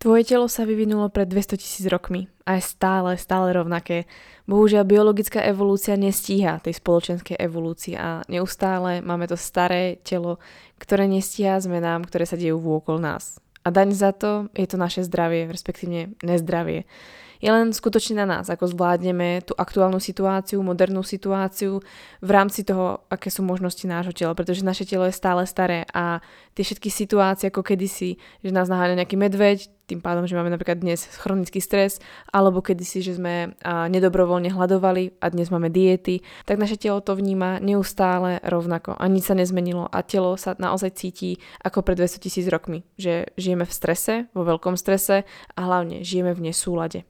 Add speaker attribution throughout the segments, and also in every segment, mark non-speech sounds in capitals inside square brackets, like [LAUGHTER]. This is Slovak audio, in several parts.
Speaker 1: Tvoje telo sa vyvinulo pred 200 tisíc rokmi a je stále, stále rovnaké. Bohužiaľ, biologická evolúcia nestíha tej spoločenskej evolúcii a neustále máme to staré telo, ktoré nestíha zmenám, ktoré sa dejú vôkol nás. A daň za to je to naše zdravie, respektíve nezdravie. Je len skutočne na nás, ako zvládneme tú aktuálnu situáciu, modernú situáciu v rámci toho, aké sú možnosti nášho tela, pretože naše telo je stále staré a tie všetky situácie ako kedysi, že nás naháňa nejaký medveď, tým pádom, že máme napríklad dnes chronický stres, alebo kedysi, že sme nedobrovoľne hľadovali a dnes máme diety, tak naše telo to vníma neustále rovnako a nič sa nezmenilo a telo sa naozaj cíti ako pred 200 tisíc rokmi, že žijeme v strese, vo veľkom strese a hlavne žijeme v nesúlade.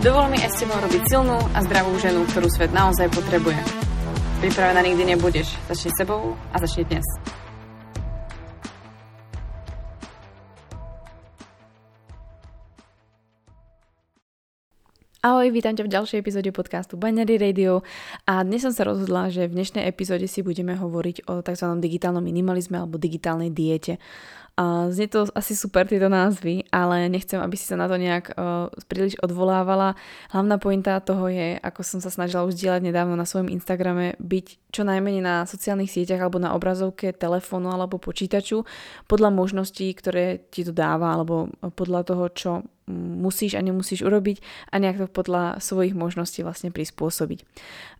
Speaker 2: Dovol mi aj s tebou robiť silnú a zdravú ženu, ktorú svet naozaj potrebuje. Pripravená nikdy nebudeš. Začni sebou a začni dnes.
Speaker 1: Ahoj, vítam ťa v ďalšej epizóde podcastu Binary Radio a dnes som sa rozhodla, že v dnešnej epizóde si budeme hovoriť o tzv. digitálnom minimalizme alebo digitálnej diete. A znie to asi super tieto názvy, ale nechcem, aby si sa na to nejak uh, príliš odvolávala. Hlavná pointa toho je, ako som sa snažila už dielať nedávno na svojom Instagrame, byť čo najmenej na sociálnych sieťach alebo na obrazovke telefónu alebo počítaču podľa možností, ktoré ti to dáva alebo podľa toho, čo musíš a nemusíš urobiť a nejak to podľa svojich možností vlastne prispôsobiť.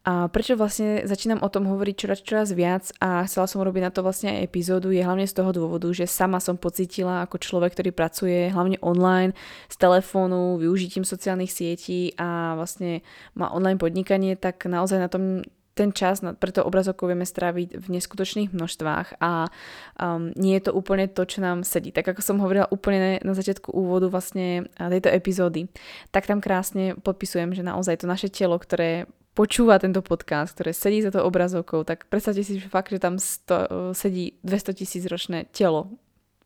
Speaker 1: A prečo vlastne začínam o tom hovoriť čoraz, čoraz viac a chcela som robiť na to vlastne aj epizódu, je hlavne z toho dôvodu, že sama som pocítila ako človek, ktorý pracuje hlavne online, z telefónu, využitím sociálnych sietí a vlastne má online podnikanie, tak naozaj na tom ten čas pre to obrazovku vieme stráviť v neskutočných množstvách a um, nie je to úplne to, čo nám sedí. Tak ako som hovorila úplne na začiatku úvodu vlastne tejto epizódy, tak tam krásne podpisujem, že naozaj to naše telo, ktoré počúva tento podcast, ktoré sedí za to obrazovkou, tak predstavte si že fakt, že tam sto, sedí 200 tisíc ročné telo,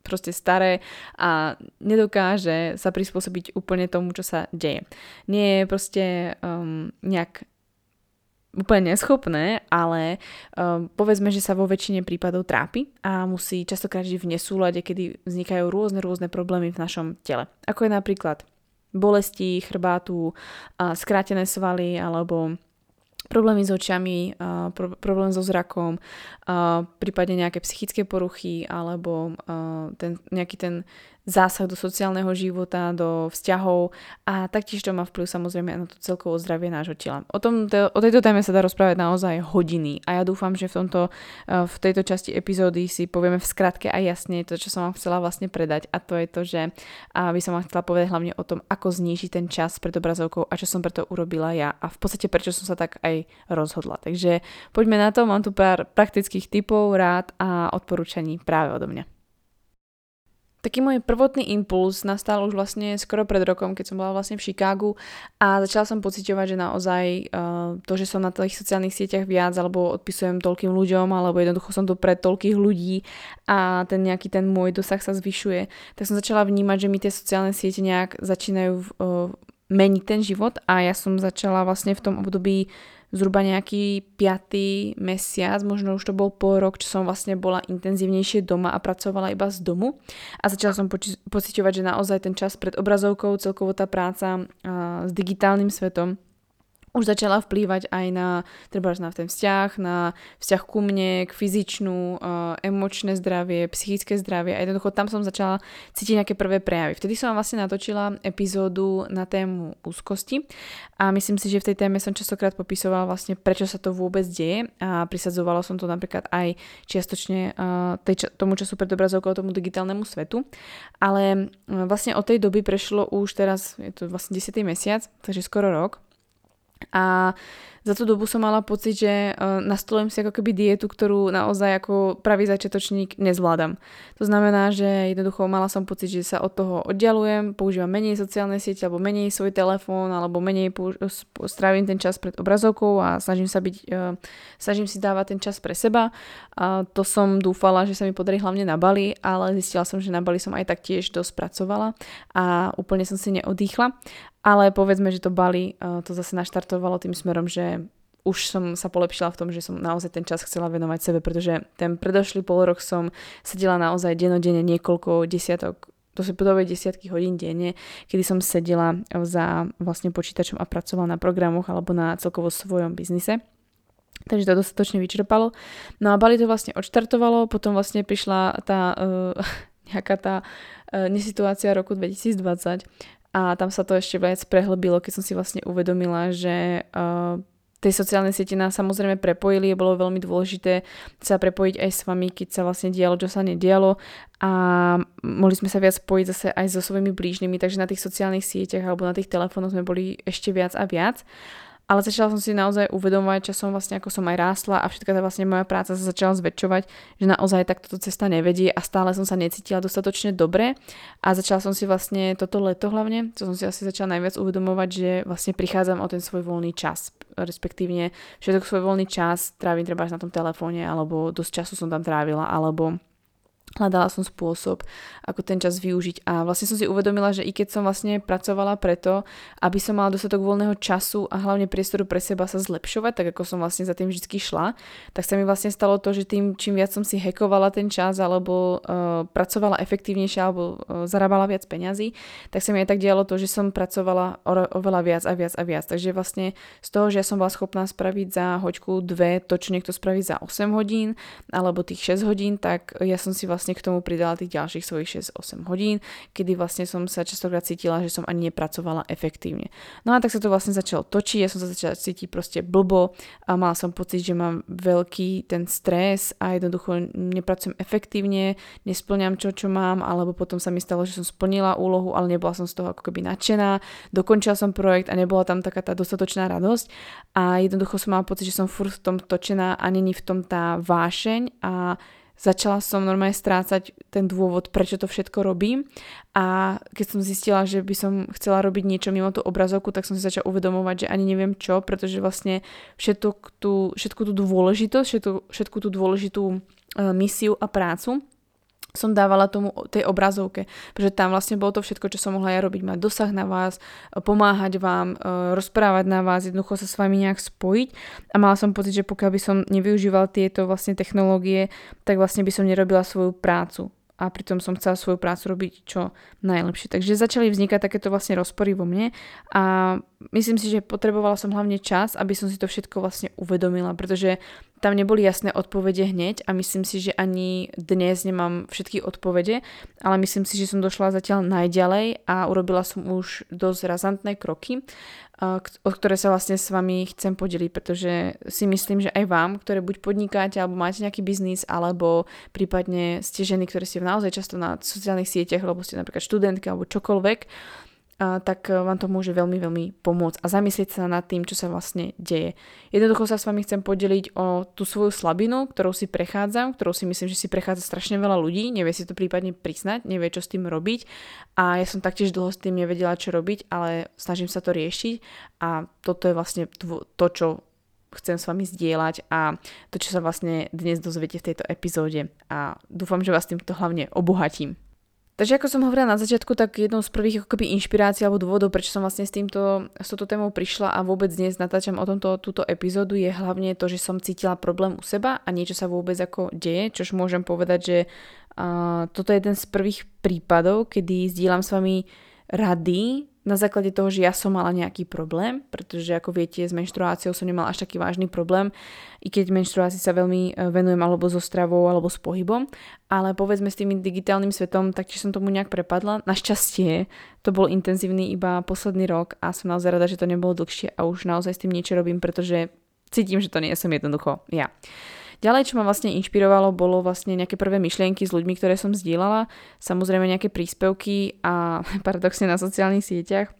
Speaker 1: proste staré a nedokáže sa prispôsobiť úplne tomu, čo sa deje. Nie je proste um, nejak úplne neschopné, ale um, povedzme, že sa vo väčšine prípadov trápi a musí častokrát žiť v nesúlade, kedy vznikajú rôzne, rôzne problémy v našom tele. Ako je napríklad bolesti, chrbátu, skrátené svaly alebo problémy s očami, pro, problém so zrakom, prípadne nejaké psychické poruchy alebo uh, ten, nejaký ten zásah do sociálneho života, do vzťahov a taktiež to má vplyv samozrejme na to celkovo zdravie nášho tela. O, tom, o tejto téme sa dá rozprávať naozaj hodiny a ja dúfam, že v, tomto, eh, v tejto časti epizódy si povieme v skratke a jasne to, čo som vám chcela vlastne predať a to je to, že by som vám chcela povedať hlavne o tom, ako znížiť ten čas pred obrazovkou a čo som preto urobila ja a v podstate prečo som sa tak aj rozhodla. Takže poďme na to, mám tu pár praktických typov, rád a odporúčaní práve odo mňa. Taký môj prvotný impuls nastal už vlastne skoro pred rokom, keď som bola vlastne v Chicagu a začala som pociťovať, že naozaj uh, to, že som na tých sociálnych sieťach viac alebo odpisujem toľkým ľuďom alebo jednoducho som tu pred toľkých ľudí a ten nejaký ten môj dosah sa zvyšuje, tak som začala vnímať, že mi tie sociálne siete nejak začínajú uh, meniť ten život a ja som začala vlastne v tom období zhruba nejaký piatý mesiac, možno už to bol pol rok, čo som vlastne bola intenzívnejšie doma a pracovala iba z domu. A začala som poči- pociťovať, že naozaj ten čas pred obrazovkou, celkovo tá práca uh, s digitálnym svetom už začala vplývať aj na, treba na ten vzťah, na vzťah ku mne, k fyzičnú, uh, emočné zdravie, psychické zdravie a jednoducho tam som začala cítiť nejaké prvé prejavy. Vtedy som vlastne natočila epizódu na tému úzkosti a myslím si, že v tej téme som častokrát popisovala vlastne prečo sa to vôbec deje a prisadzovala som to napríklad aj čiastočne uh, tej, tomu času pred obrazovkou, tomu digitálnemu svetu. Ale uh, vlastne od tej doby prešlo už teraz, je to vlastne 10. mesiac, takže skoro rok A za tú dobu som mala pocit, že uh, nastolujem si ako keby dietu, ktorú naozaj ako pravý začiatočník nezvládam. To znamená, že jednoducho mala som pocit, že sa od toho oddialujem, používam menej sociálne siete alebo menej svoj telefón alebo menej strávim ten čas pred obrazovkou a snažím sa byť, uh, snažím si dávať ten čas pre seba. A to som dúfala, že sa mi podarí hlavne na Bali, ale zistila som, že na Bali som aj tak tiež dosť pracovala a úplne som si neodýchla. Ale povedzme, že to Bali uh, to zase naštartovalo tým smerom, že už som sa polepšila v tom, že som naozaj ten čas chcela venovať sebe, pretože ten predošlý pol rok som sedela naozaj denodene niekoľko desiatok to sú podobe desiatky hodín denne, kedy som sedela za vlastne počítačom a pracovala na programoch alebo na celkovo svojom biznise. Takže to dostatočne vyčerpalo. No a Bali to vlastne odštartovalo, potom vlastne prišla tá uh, [LAUGHS] nejaká tá uh, nesituácia roku 2020 a tam sa to ešte viac prehlbilo, keď som si vlastne uvedomila, že uh, tej sociálnej siete nás samozrejme prepojili bolo veľmi dôležité sa prepojiť aj s vami, keď sa vlastne dialo, čo sa nedialo. A mohli sme sa viac spojiť zase aj so svojimi blížnymi, takže na tých sociálnych sieťach alebo na tých telefónoch sme boli ešte viac a viac ale začala som si naozaj uvedomovať časom vlastne ako som aj rástla a všetka tá vlastne moja práca sa začala zväčšovať, že naozaj takto cesta nevedie a stále som sa necítila dostatočne dobre. A začala som si vlastne toto leto hlavne, čo som si asi začala najviac uvedomovať, že vlastne prichádzam o ten svoj voľný čas, respektívne všetok svoj voľný čas trávim treba na tom telefóne alebo dosť času som tam trávila alebo hľadala som spôsob, ako ten čas využiť a vlastne som si uvedomila, že i keď som vlastne pracovala preto, aby som mala dostatok voľného času a hlavne priestoru pre seba sa zlepšovať, tak ako som vlastne za tým vždy šla, tak sa mi vlastne stalo to, že tým, čím viac som si hekovala ten čas alebo uh, pracovala efektívnejšie alebo uh, zarábala viac peňazí, tak sa mi aj tak dialo to, že som pracovala oveľa viac a viac a viac. Takže vlastne z toho, že ja som bola schopná spraviť za hoďku dve to, čo niekto spraví za 8 hodín alebo tých 6 hodín, tak ja som si vlastne vlastne k tomu pridala tých ďalších svojich 6-8 hodín, kedy vlastne som sa častokrát cítila, že som ani nepracovala efektívne. No a tak sa to vlastne začalo točiť, ja som sa začala cítiť proste blbo a mala som pocit, že mám veľký ten stres a jednoducho nepracujem efektívne, nesplňam čo, čo mám, alebo potom sa mi stalo, že som splnila úlohu, ale nebola som z toho ako keby nadšená, dokončila som projekt a nebola tam taká tá dostatočná radosť a jednoducho som mala pocit, že som furt v tom točená a není v tom tá vášeň a začala som normálne strácať ten dôvod, prečo to všetko robím. A keď som zistila, že by som chcela robiť niečo mimo tú obrazovku, tak som si začala uvedomovať, že ani neviem čo, pretože vlastne všetko tú, všetku tú dôležitosť, všetku, všetku tú dôležitú uh, misiu a prácu som dávala tomu tej obrazovke, pretože tam vlastne bolo to všetko, čo som mohla ja robiť, mať dosah na vás, pomáhať vám, e, rozprávať na vás, jednoducho sa s vami nejak spojiť. A mala som pocit, že pokiaľ by som nevyužíval tieto vlastne technológie, tak vlastne by som nerobila svoju prácu. A pritom som chcela svoju prácu robiť čo najlepšie. Takže začali vznikať takéto vlastne rozpory vo mne. A myslím si, že potrebovala som hlavne čas, aby som si to všetko vlastne uvedomila, pretože tam neboli jasné odpovede hneď a myslím si, že ani dnes nemám všetky odpovede, ale myslím si, že som došla zatiaľ najďalej a urobila som už dosť razantné kroky, o ktoré sa vlastne s vami chcem podeliť, pretože si myslím, že aj vám, ktoré buď podnikáte alebo máte nejaký biznis, alebo prípadne ste ženy, ktoré ste naozaj často na sociálnych sieťach, alebo ste napríklad študentky alebo čokoľvek, tak e, vám to môže veľmi, veľmi pomôcť a zamyslieť sa nad tým, čo sa vlastne deje. Jednoducho sa s vami chcem podeliť o tú svoju slabinu, ktorou si prechádzam, ktorou si myslím, že si prechádza strašne veľa ľudí, nevie si to prípadne priznať, nevie, čo s tým robiť a ja som taktiež dlho s tým nevedela, čo robiť, ale snažím sa to riešiť a toto je vlastne to, čo chcem s vami zdieľať a to, čo sa vlastne dnes dozviete v tejto epizóde a dúfam, že vás týmto hlavne obohatím. Takže ako som hovorila na začiatku, tak jednou z prvých ako keby inšpirácií alebo dôvodov, prečo som vlastne s týmto, s touto témou prišla a vôbec dnes natáčam o tomto túto epizódu je hlavne to, že som cítila problém u seba a niečo sa vôbec ako deje, čož môžem povedať, že uh, toto je jeden z prvých prípadov, kedy zdieľam s vami rady na základe toho, že ja som mala nejaký problém, pretože ako viete, s menštruáciou som nemala až taký vážny problém, i keď menštruácii sa veľmi e, venujem alebo so stravou, alebo s pohybom, ale povedzme s tým digitálnym svetom, tak či som tomu nejak prepadla. Našťastie to bol intenzívny iba posledný rok a som naozaj rada, že to nebolo dlhšie a už naozaj s tým niečo robím, pretože cítim, že to nie som jednoducho ja. Ďalej, čo ma vlastne inšpirovalo, bolo vlastne nejaké prvé myšlienky s ľuďmi, ktoré som zdieľala, samozrejme nejaké príspevky a [LAUGHS] paradoxne na sociálnych sieťach.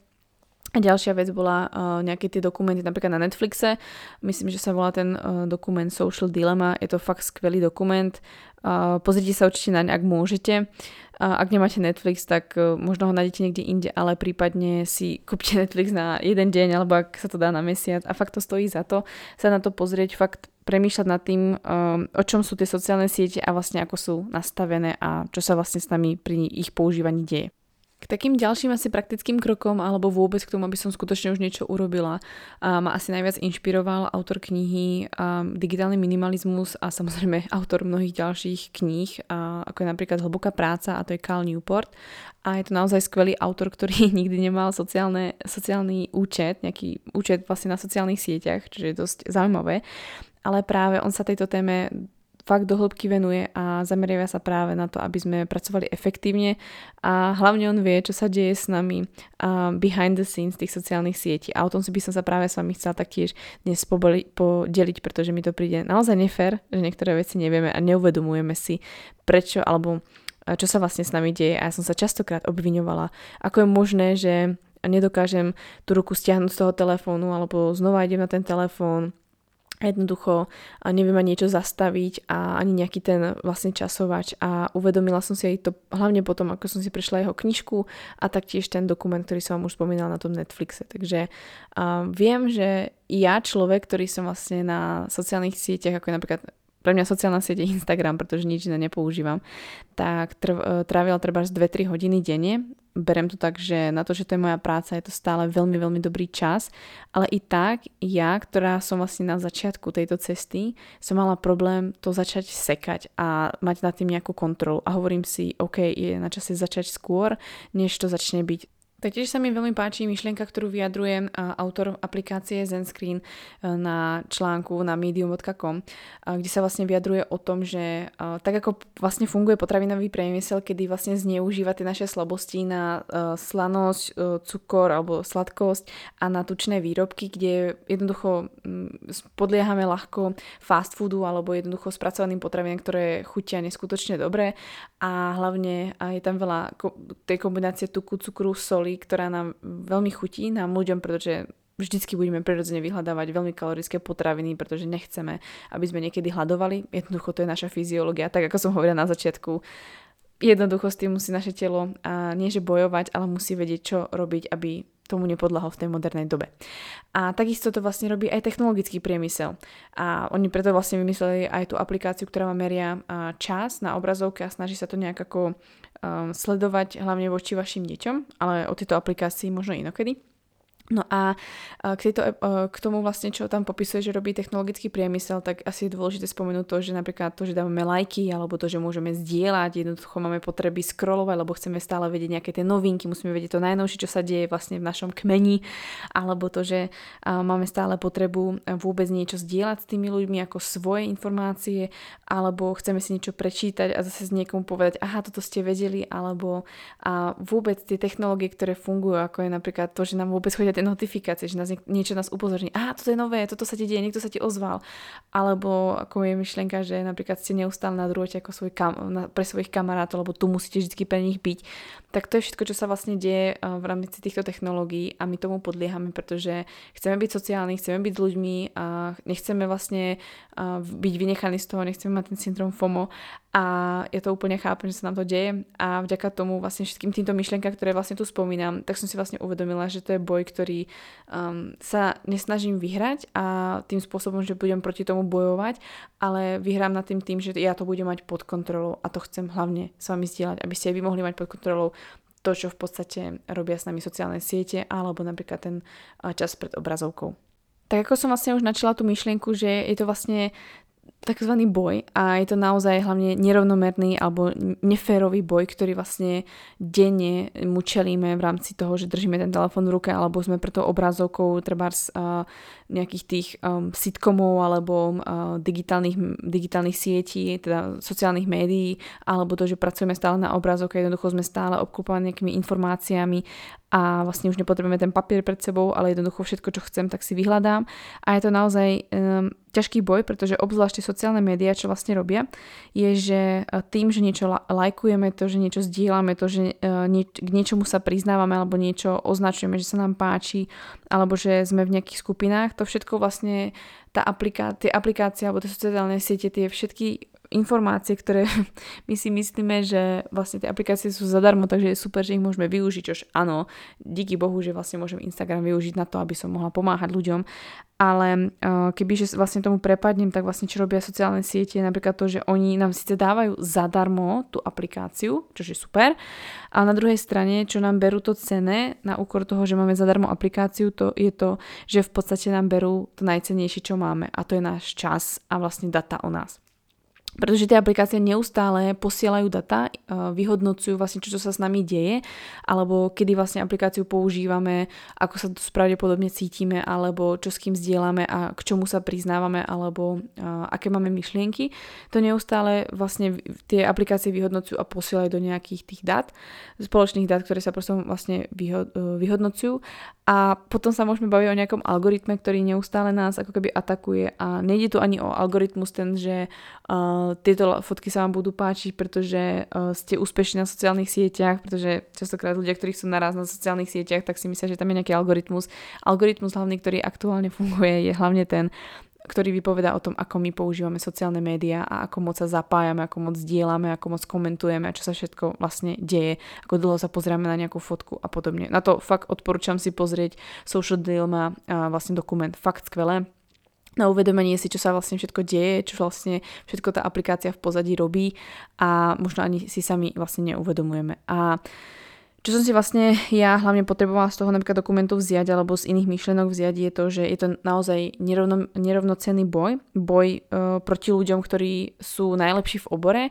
Speaker 1: A ďalšia vec bola uh, nejaké tie dokumenty napríklad na Netflixe. Myslím, že sa volá ten uh, dokument Social Dilemma. Je to fakt skvelý dokument. Uh, pozrite sa určite naň, ak môžete. Uh, ak nemáte Netflix, tak uh, možno ho nájdete niekde inde, ale prípadne si [LAUGHS] kúpte Netflix na jeden deň, alebo ak sa to dá na mesiac. A fakt to stojí za to sa na to pozrieť, fakt premýšľať nad tým, um, o čom sú tie sociálne siete a vlastne ako sú nastavené a čo sa vlastne s nami pri ich používaní deje. K takým ďalším asi praktickým krokom alebo vôbec k tomu, aby som skutočne už niečo urobila, ma asi najviac inšpiroval autor knihy um, Digitálny minimalizmus a samozrejme [LAUGHS] autor mnohých ďalších kníh, ako je napríklad Hlboká práca a to je Cal Newport. A je to naozaj skvelý autor, ktorý [LAUGHS] nikdy nemal sociálne, sociálny účet, nejaký účet vlastne na sociálnych sieťach, čiže je dosť zaujímavé. Ale práve on sa tejto téme fakt do hĺbky venuje a zameriava sa práve na to, aby sme pracovali efektívne. A hlavne on vie, čo sa deje s nami behind the scenes tých sociálnych sietí. A o tom si by som sa práve s vami chcela taktiež dnes podeliť, pretože mi to príde naozaj nefér, že niektoré veci nevieme a neuvedomujeme si prečo alebo čo sa vlastne s nami deje. A ja som sa častokrát obviňovala, ako je možné, že nedokážem tú ruku stiahnuť z toho telefónu alebo znova idem na ten telefón a jednoducho neviem ani niečo zastaviť a ani nejaký ten vlastne časovač a uvedomila som si aj to hlavne potom, ako som si prešla jeho knižku a taktiež ten dokument, ktorý som vám už spomínala na tom Netflixe. Takže uh, viem, že ja človek, ktorý som vlastne na sociálnych sieťach, ako je napríklad pre mňa sociálna sieť je Instagram, pretože nič iné nepoužívam, tak trv, trávila treba 2-3 hodiny denne. Berem to tak, že na to, že to je moja práca, je to stále veľmi, veľmi dobrý čas, ale i tak ja, ktorá som vlastne na začiatku tejto cesty, som mala problém to začať sekať a mať nad tým nejakú kontrolu. A hovorím si, OK, je na čase začať skôr, než to začne byť Taktiež sa mi veľmi páči myšlienka, ktorú vyjadruje autor aplikácie ZenScreen e, na článku na medium.com, kde sa vlastne vyjadruje o tom, že tak ako vlastne funguje potravinový priemysel, kedy vlastne zneužíva tie naše slabosti na e, slanosť, e, cukor alebo sladkosť a na tučné výrobky, kde jednoducho podliehame ľahko fast foodu alebo jednoducho spracovaným potravinám, ktoré chutia neskutočne dobre. A hlavne je tam veľa tej kombinácie tuku, cukru, soli soli, ktorá nám veľmi chutí, nám ľuďom, pretože vždycky budeme prirodzene vyhľadávať veľmi kalorické potraviny, pretože nechceme, aby sme niekedy hľadovali. Jednoducho to je naša fyziológia, tak ako som hovorila na začiatku. Jednoducho s tým musí naše telo a nie že bojovať, ale musí vedieť, čo robiť, aby tomu nepodlahol v tej modernej dobe. A takisto to vlastne robí aj technologický priemysel. A oni preto vlastne vymysleli aj tú aplikáciu, ktorá má meria čas na obrazovke a snaží sa to nejak ako um, sledovať hlavne voči vašim deťom, ale o tejto aplikácii možno inokedy. No a k, tejto, e, k tomu vlastne, čo tam popisuje, že robí technologický priemysel, tak asi je dôležité spomenúť to, že napríklad to, že dávame lajky, alebo to, že môžeme zdieľať, jednoducho máme potreby scrollovať, lebo chceme stále vedieť nejaké tie novinky, musíme vedieť to najnovšie, čo sa deje vlastne v našom kmeni, alebo to, že máme stále potrebu vôbec niečo zdieľať s tými ľuďmi ako svoje informácie, alebo chceme si niečo prečítať a zase s niekomu povedať, aha, toto ste vedeli, alebo a vôbec tie technológie, ktoré fungujú, ako je napríklad to, že nám vôbec chodia tie notifikácie, že nás niečo nás upozorní, a toto je nové, toto sa ti deje, niekto sa ti ozval. Alebo ako je myšlienka, že napríklad ste neustále na drôte ako svoj kam- na, pre svojich kamarátov, lebo tu musíte vždy pre nich byť. Tak to je všetko, čo sa vlastne deje v rámci týchto technológií a my tomu podliehame, pretože chceme byť sociálni, chceme byť ľuďmi a nechceme vlastne byť vynechaní z toho, nechceme mať ten syndrom FOMO a ja to úplne chápem, že sa nám to deje a vďaka tomu vlastne všetkým týmto myšlienkam, ktoré vlastne tu spomínam, tak som si vlastne uvedomila, že to je boj, ktorý um, sa nesnažím vyhrať a tým spôsobom, že budem proti tomu bojovať, ale vyhrám nad tým tým, že ja to budem mať pod kontrolou a to chcem hlavne s vami zdieľať, aby ste vy mohli mať pod kontrolou to, čo v podstate robia s nami sociálne siete alebo napríklad ten čas pred obrazovkou. Tak ako som vlastne už načala tú myšlienku, že je to vlastne takzvaný boj a je to naozaj hlavne nerovnomerný alebo neférový boj, ktorý vlastne denne mu čelíme v rámci toho, že držíme ten telefón v ruke alebo sme preto obrazovkou treba uh, nejakých tých um, sitcomov alebo uh, digitálnych, digitálnych sietí, teda sociálnych médií alebo to, že pracujeme stále na obrazovke, jednoducho sme stále obklúpaní nejakými informáciami a vlastne už nepotrebujeme ten papier pred sebou, ale jednoducho všetko, čo chcem, tak si vyhľadám. A je to naozaj um, ťažký boj, pretože obzvlášť sociálne médiá, čo vlastne robia, je, že tým, že niečo lajkujeme, to, že niečo zdieľame, to, že k niečomu sa priznávame alebo niečo označujeme, že sa nám páči, alebo že sme v nejakých skupinách, to všetko vlastne tá apliká- tie aplikácie alebo tie sociálne siete, tie všetky informácie, ktoré [LAUGHS] my si myslíme, že vlastne tie aplikácie sú zadarmo, takže je super, že ich môžeme využiť, čož áno, díky Bohu, že vlastne môžem Instagram využiť na to, aby som mohla pomáhať ľuďom, ale uh, keby že vlastne tomu prepadnem, tak vlastne čo robia sociálne siete, napríklad to, že oni nám síce dávajú zadarmo tú aplikáciu, čo je super, a na druhej strane, čo nám berú to cené na úkor toho, že máme zadarmo aplikáciu, to je to, že v podstate nám berú to najcenejšie, čo máme a to je náš čas a vlastne data o nás pretože tie aplikácie neustále posielajú data, eh, vyhodnocujú vlastne, čo, sa s nami deje, alebo kedy vlastne aplikáciu používame, ako sa pravdepodobne cítime, alebo čo s kým zdieľame a k čomu sa priznávame, alebo uh, aké máme myšlienky. To neustále vlastne tie aplikácie vyhodnocujú a posielajú do nejakých tých dát, spoločných dát, ktoré sa proste vlastne eh, vyhodnocujú a potom sa môžeme baviť o nejakom algoritme, ktorý neustále nás ako keby atakuje a nejde tu ani o algoritmus ten, že uh, tieto fotky sa vám budú páčiť, pretože uh, ste úspešní na sociálnych sieťach, pretože častokrát ľudia, ktorí sú naraz na sociálnych sieťach, tak si myslia, že tam je nejaký algoritmus. Algoritmus hlavný, ktorý aktuálne funguje, je hlavne ten, ktorý vypoveda o tom, ako my používame sociálne médiá a ako moc sa zapájame, ako moc dielame, ako moc komentujeme a čo sa všetko vlastne deje, ako dlho sa pozrieme na nejakú fotku a podobne. Na to fakt odporúčam si pozrieť Social Dilemma, vlastne dokument, fakt skvelé na uvedomenie si, čo sa vlastne všetko deje, čo vlastne všetko tá aplikácia v pozadí robí a možno ani si sami vlastne neuvedomujeme. A čo som si vlastne ja hlavne potrebovala z toho napríklad dokumentu vziať alebo z iných myšlenok vziať je to, že je to naozaj nerovno, nerovnocenný boj. Boj uh, proti ľuďom, ktorí sú najlepší v obore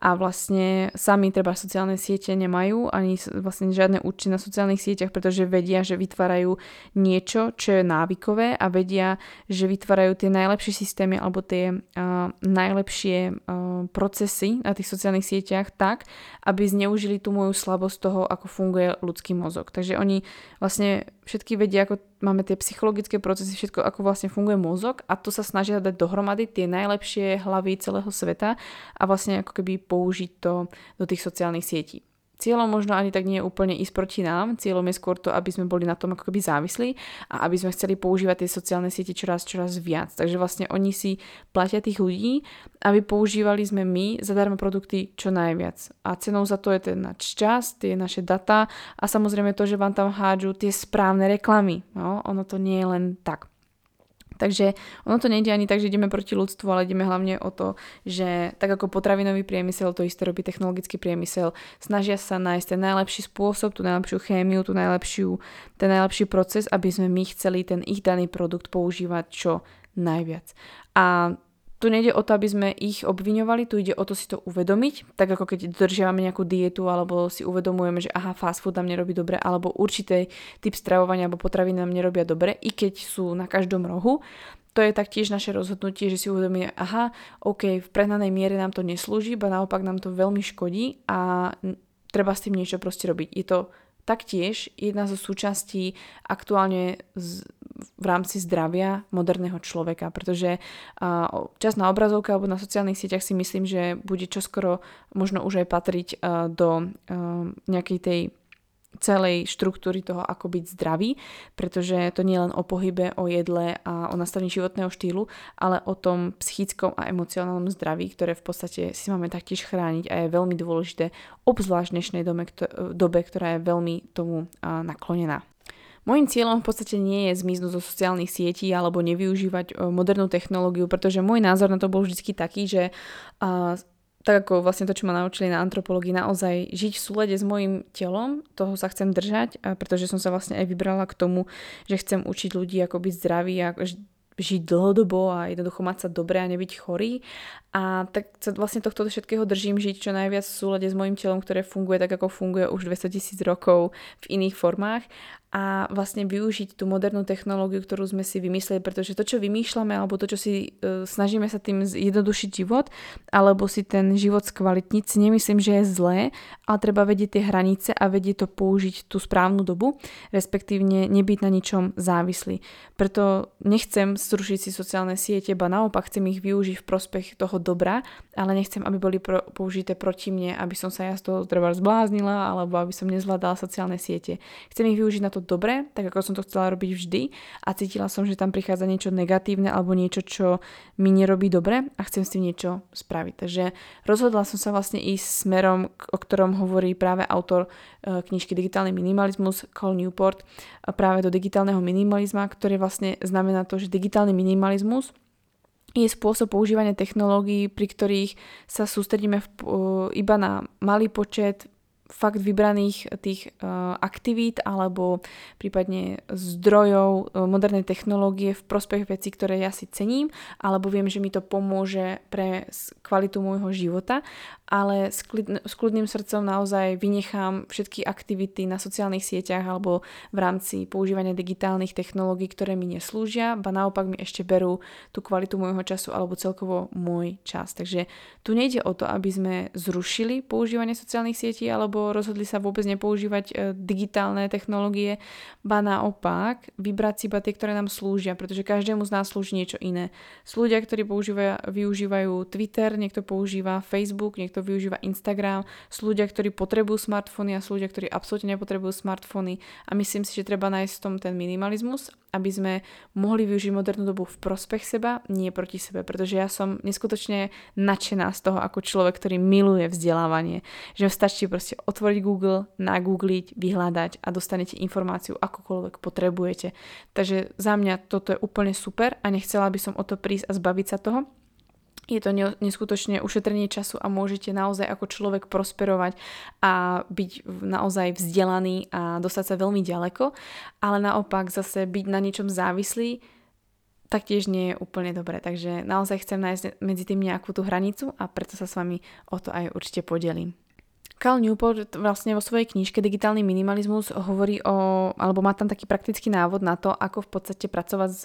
Speaker 1: a vlastne sami treba sociálne siete nemajú ani vlastne žiadne účty na sociálnych sieťach, pretože vedia, že vytvárajú niečo, čo je návykové a vedia, že vytvárajú tie najlepšie systémy alebo tie uh, najlepšie uh, procesy na tých sociálnych sieťach tak, aby zneužili tú moju slabosť toho, ako funguje ľudský mozog. Takže oni vlastne všetky vedia, ako máme tie psychologické procesy, všetko, ako vlastne funguje mozog a to sa snažia dať dohromady tie najlepšie hlavy celého sveta a vlastne ako keby použiť to do tých sociálnych sietí. Cieľom možno ani tak nie je úplne ísť proti nám, cieľom je skôr to, aby sme boli na tom ako keby závislí a aby sme chceli používať tie sociálne siete čoraz, čoraz viac. Takže vlastne oni si platia tých ľudí, aby používali sme my zadarmo produkty čo najviac. A cenou za to je ten náš čas, tie naše data a samozrejme to, že vám tam hádžu tie správne reklamy. No, ono to nie je len tak. Takže ono to nejde ani tak, že ideme proti ľudstvu, ale ideme hlavne o to, že tak ako potravinový priemysel, to isté robí technologický priemysel, snažia sa nájsť ten najlepší spôsob, tú najlepšiu chémiu, tú najlepšiu, ten najlepší proces, aby sme my chceli ten ich daný produkt používať čo najviac. A tu nejde o to, aby sme ich obviňovali, tu ide o to si to uvedomiť, tak ako keď dodržiavame nejakú dietu alebo si uvedomujeme, že aha, fast food nám nerobí dobre, alebo určitý typ stravovania alebo potraviny nám nerobia dobre, i keď sú na každom rohu, to je taktiež naše rozhodnutie, že si uvedomíme, aha, ok, v prehnanej miere nám to neslúži, ba naopak nám to veľmi škodí a treba s tým niečo proste robiť. Je to taktiež jedna zo súčastí aktuálne z, v rámci zdravia moderného človeka, pretože uh, čas na obrazovke alebo na sociálnych sieťach si myslím, že bude čoskoro možno už aj patriť uh, do uh, nejakej tej celej štruktúry toho, ako byť zdravý, pretože to nie je len o pohybe, o jedle a o nastavení životného štýlu, ale o tom psychickom a emocionálnom zdraví, ktoré v podstate si máme taktiež chrániť a je veľmi dôležité, obzvlášť v dnešnej dobe, dobe ktorá je veľmi tomu naklonená. Mojím cieľom v podstate nie je zmiznúť zo sociálnych sietí alebo nevyužívať modernú technológiu, pretože môj názor na to bol vždy taký, že tak ako vlastne to, čo ma naučili na antropológii, naozaj žiť v súlede s mojim telom, toho sa chcem držať, pretože som sa vlastne aj vybrala k tomu, že chcem učiť ľudí ako byť zdraví a žiť dlhodobo a jednoducho mať sa dobre a nebyť chorý. A tak sa vlastne tohto všetkého držím žiť čo najviac v súlade s mojim telom, ktoré funguje tak, ako funguje už 200 tisíc rokov v iných formách a vlastne využiť tú modernú technológiu, ktorú sme si vymysleli, pretože to, čo vymýšľame, alebo to, čo si e, snažíme sa tým zjednodušiť život, alebo si ten život skvalitniť, si nemyslím, že je zlé, ale treba vedieť tie hranice a vedieť to použiť tú správnu dobu, respektívne nebyť na ničom závislý. Preto nechcem zrušiť si sociálne siete, ba naopak chcem ich využiť v prospech toho dobra, ale nechcem, aby boli pro, použité proti mne, aby som sa ja z toho zbláznila, alebo aby som nezvládala sociálne siete. Chcem ich využiť na to dobre, tak ako som to chcela robiť vždy a cítila som, že tam prichádza niečo negatívne alebo niečo, čo mi nerobí dobre a chcem s tým niečo spraviť. Takže rozhodla som sa vlastne ísť smerom, o ktorom hovorí práve autor e, knižky Digitálny minimalizmus, Col Newport, práve do digitálneho minimalizma, ktorý vlastne znamená to, že digitálny minimalizmus je spôsob používania technológií, pri ktorých sa sústredíme v, iba na malý počet fakt vybraných tých uh, aktivít alebo prípadne zdrojov uh, modernej technológie v prospech vecí, ktoré ja si cením, alebo viem, že mi to pomôže pre kvalitu môjho života ale s, s kľudným srdcom naozaj vynechám všetky aktivity na sociálnych sieťach alebo v rámci používania digitálnych technológií, ktoré mi neslúžia, ba naopak mi ešte berú tú kvalitu môjho času alebo celkovo môj čas. Takže tu nejde o to, aby sme zrušili používanie sociálnych sietí alebo rozhodli sa vôbec nepoužívať e, digitálne technológie, ba naopak vybrať si iba tie, ktoré nám slúžia, pretože každému z nás slúži niečo iné. Sú ľudia, ktorí používajú, využívajú Twitter, niekto používa Facebook, niekto využíva Instagram, sú ľudia, ktorí potrebujú smartfóny a sú ľudia, ktorí absolútne nepotrebujú smartfóny a myslím si, že treba nájsť v tom ten minimalizmus, aby sme mohli využiť modernú dobu v prospech seba, nie proti sebe, pretože ja som neskutočne nadšená z toho ako človek, ktorý miluje vzdelávanie, že stačí proste otvoriť Google, nagoogliť, vyhľadať a dostanete informáciu akokoľvek potrebujete. Takže za mňa toto je úplne super a nechcela by som o to prísť a zbaviť sa toho, je to neskutočne ušetrenie času a môžete naozaj ako človek prosperovať a byť naozaj vzdelaný a dostať sa veľmi ďaleko, ale naopak zase byť na niečom závislý taktiež nie je úplne dobré. Takže naozaj chcem nájsť medzi tým nejakú tú hranicu a preto sa s vami o to aj určite podelím. Cal Newport vlastne vo svojej knižke Digitálny minimalizmus hovorí o, alebo má tam taký praktický návod na to, ako v podstate pracovať s,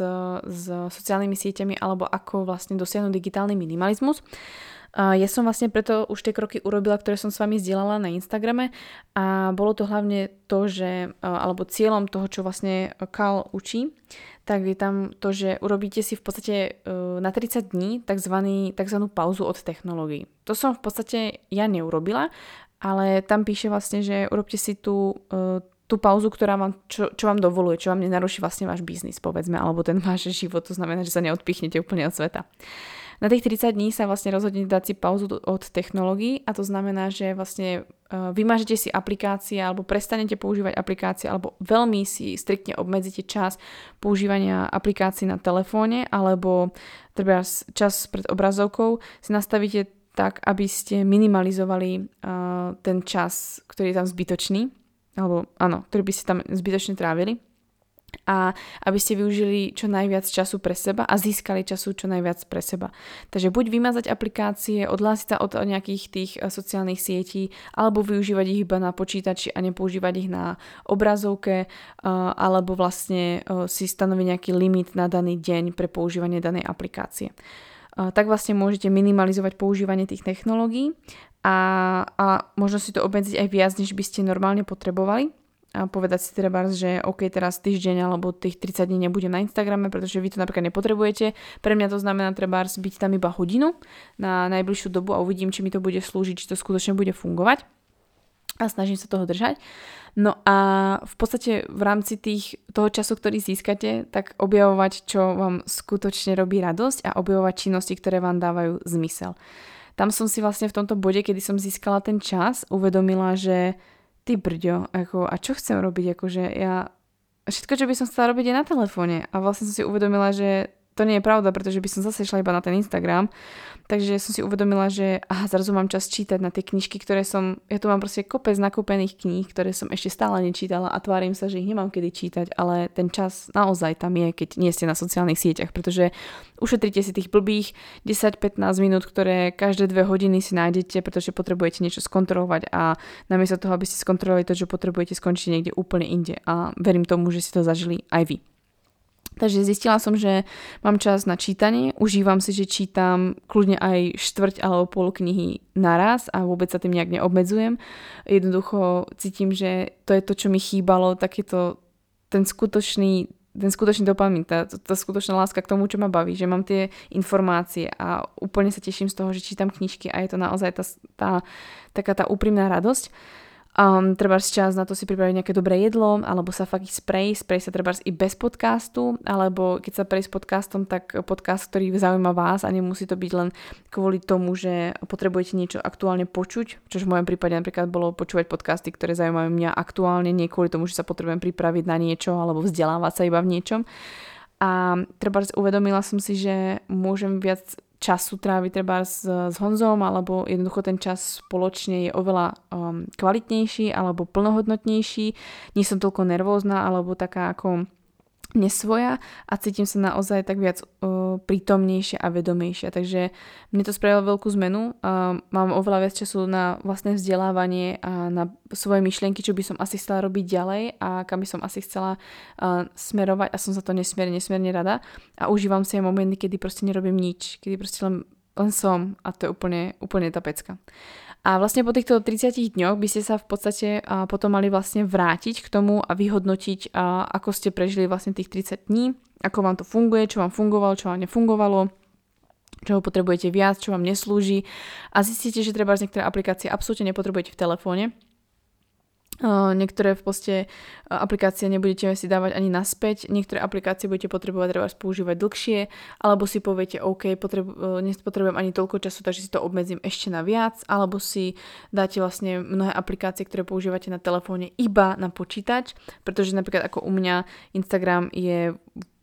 Speaker 1: s sociálnymi sieťami alebo ako vlastne dosiahnuť digitálny minimalizmus. Ja som vlastne preto už tie kroky urobila, ktoré som s vami zdieľala na Instagrame a bolo to hlavne to, že, alebo cieľom toho, čo vlastne Cal učí, tak je tam to, že urobíte si v podstate na 30 dní tzv. tzv. pauzu od technológií. To som v podstate ja neurobila ale tam píše vlastne, že urobte si tú, uh, tú pauzu, ktorá vám, čo, čo vám dovoluje, čo vám nenaruší vlastne váš biznis, povedzme, alebo ten váš život, to znamená, že sa neodpichnete úplne od sveta. Na tých 30 dní sa vlastne rozhodnete dať si pauzu od technológií a to znamená, že vlastne uh, vymažete si aplikácie alebo prestanete používať aplikácie alebo veľmi si striktne obmedzíte čas používania aplikácií na telefóne alebo treba čas pred obrazovkou si nastavíte tak aby ste minimalizovali uh, ten čas, ktorý je tam zbytočný, alebo áno, ktorý by ste tam zbytočne trávili a aby ste využili čo najviac času pre seba a získali času čo najviac pre seba. Takže buď vymazať aplikácie, odhlásiť sa od nejakých tých sociálnych sietí, alebo využívať ich iba na počítači a nepoužívať ich na obrazovke, alebo vlastne si stanoviť nejaký limit na daný deň pre používanie danej aplikácie tak vlastne môžete minimalizovať používanie tých technológií a, a možno si to obmedziť aj viac, než by ste normálne potrebovali a povedať si teda, že OK, teraz týždeň alebo tých 30 dní nebudem na Instagrame, pretože vy to napríklad nepotrebujete. Pre mňa to znamená treba byť tam iba hodinu na najbližšiu dobu a uvidím, či mi to bude slúžiť, či to skutočne bude fungovať a snažím sa toho držať. No a v podstate v rámci tých, toho času, ktorý získate, tak objavovať, čo vám skutočne robí radosť a objavovať činnosti, ktoré vám dávajú zmysel. Tam som si vlastne v tomto bode, kedy som získala ten čas, uvedomila, že ty brďo, ako, a čo chcem robiť, akože ja všetko, čo by som chcela robiť je na telefóne a vlastne som si uvedomila, že to nie je pravda, pretože by som zase šla iba na ten Instagram. Takže som si uvedomila, že aha, zrazu mám čas čítať na tie knižky, ktoré som, ja tu mám proste kopec nakúpených kníh, ktoré som ešte stále nečítala a tvárim sa, že ich nemám kedy čítať, ale ten čas naozaj tam je, keď nie ste na sociálnych sieťach, pretože ušetrite si tých blbých 10-15 minút, ktoré každé dve hodiny si nájdete, pretože potrebujete niečo skontrolovať a namiesto toho, aby ste skontrolovali to, čo potrebujete, skončiť niekde úplne inde. A verím tomu, že si to zažili aj vy. Takže zistila som, že mám čas na čítanie, užívam si, že čítam kľudne aj štvrť alebo pol knihy naraz a vôbec sa tým nejak neobmedzujem. Jednoducho cítim, že to je to, čo mi chýbalo, takéto ten skutočný ten skutočný dopamin, tá, tá skutočná láska k tomu, čo ma baví, že mám tie informácie a úplne sa teším z toho, že čítam knižky a je to naozaj tá, tá taká tá úprimná radosť. Um, treba čas na to si pripraviť nejaké dobré jedlo, alebo sa fakt ísť prejsť, sa treba i bez podcastu, alebo keď sa prejsť podcastom, tak podcast, ktorý zaujíma vás a nemusí to byť len kvôli tomu, že potrebujete niečo aktuálne počuť, čo v mojom prípade napríklad bolo počúvať podcasty, ktoré zaujímajú mňa aktuálne, nie kvôli tomu, že sa potrebujem pripraviť na niečo alebo vzdelávať sa iba v niečom. A treba uvedomila som si, že môžem viac času tráviť treba s, s Honzom, alebo jednoducho ten čas spoločne je oveľa um, kvalitnejší alebo plnohodnotnejší. Nie som toľko nervózna alebo taká ako nesvoja a cítim sa naozaj tak viac uh, prítomnejšia a vedomejšia. Takže mne to spravilo veľkú zmenu. Uh, mám oveľa viac času na vlastné vzdelávanie a na svoje myšlienky, čo by som asi chcela robiť ďalej a kam by som asi chcela uh, smerovať a som za to nesmierne, nesmierne rada. A užívam si aj momenty, kedy proste nerobím nič, kedy proste len, len som a to je úplne, úplne tá pecka. A vlastne po týchto 30 dňoch by ste sa v podstate potom mali vlastne vrátiť k tomu a vyhodnotiť, ako ste prežili vlastne tých 30 dní, ako vám to funguje, čo vám fungovalo, čo vám nefungovalo, čo potrebujete viac, čo vám neslúži. A zistíte, že treba z niektoré aplikácie absolútne nepotrebujete v telefóne, Niektoré v poste aplikácie nebudete si dávať ani naspäť, niektoré aplikácie budete potrebovať treba používať dlhšie, alebo si poviete, OK, potrebu- nepotrebujem ani toľko času, takže si to obmedzím ešte na viac, alebo si dáte vlastne mnohé aplikácie, ktoré používate na telefóne iba na počítač, pretože napríklad ako u mňa Instagram je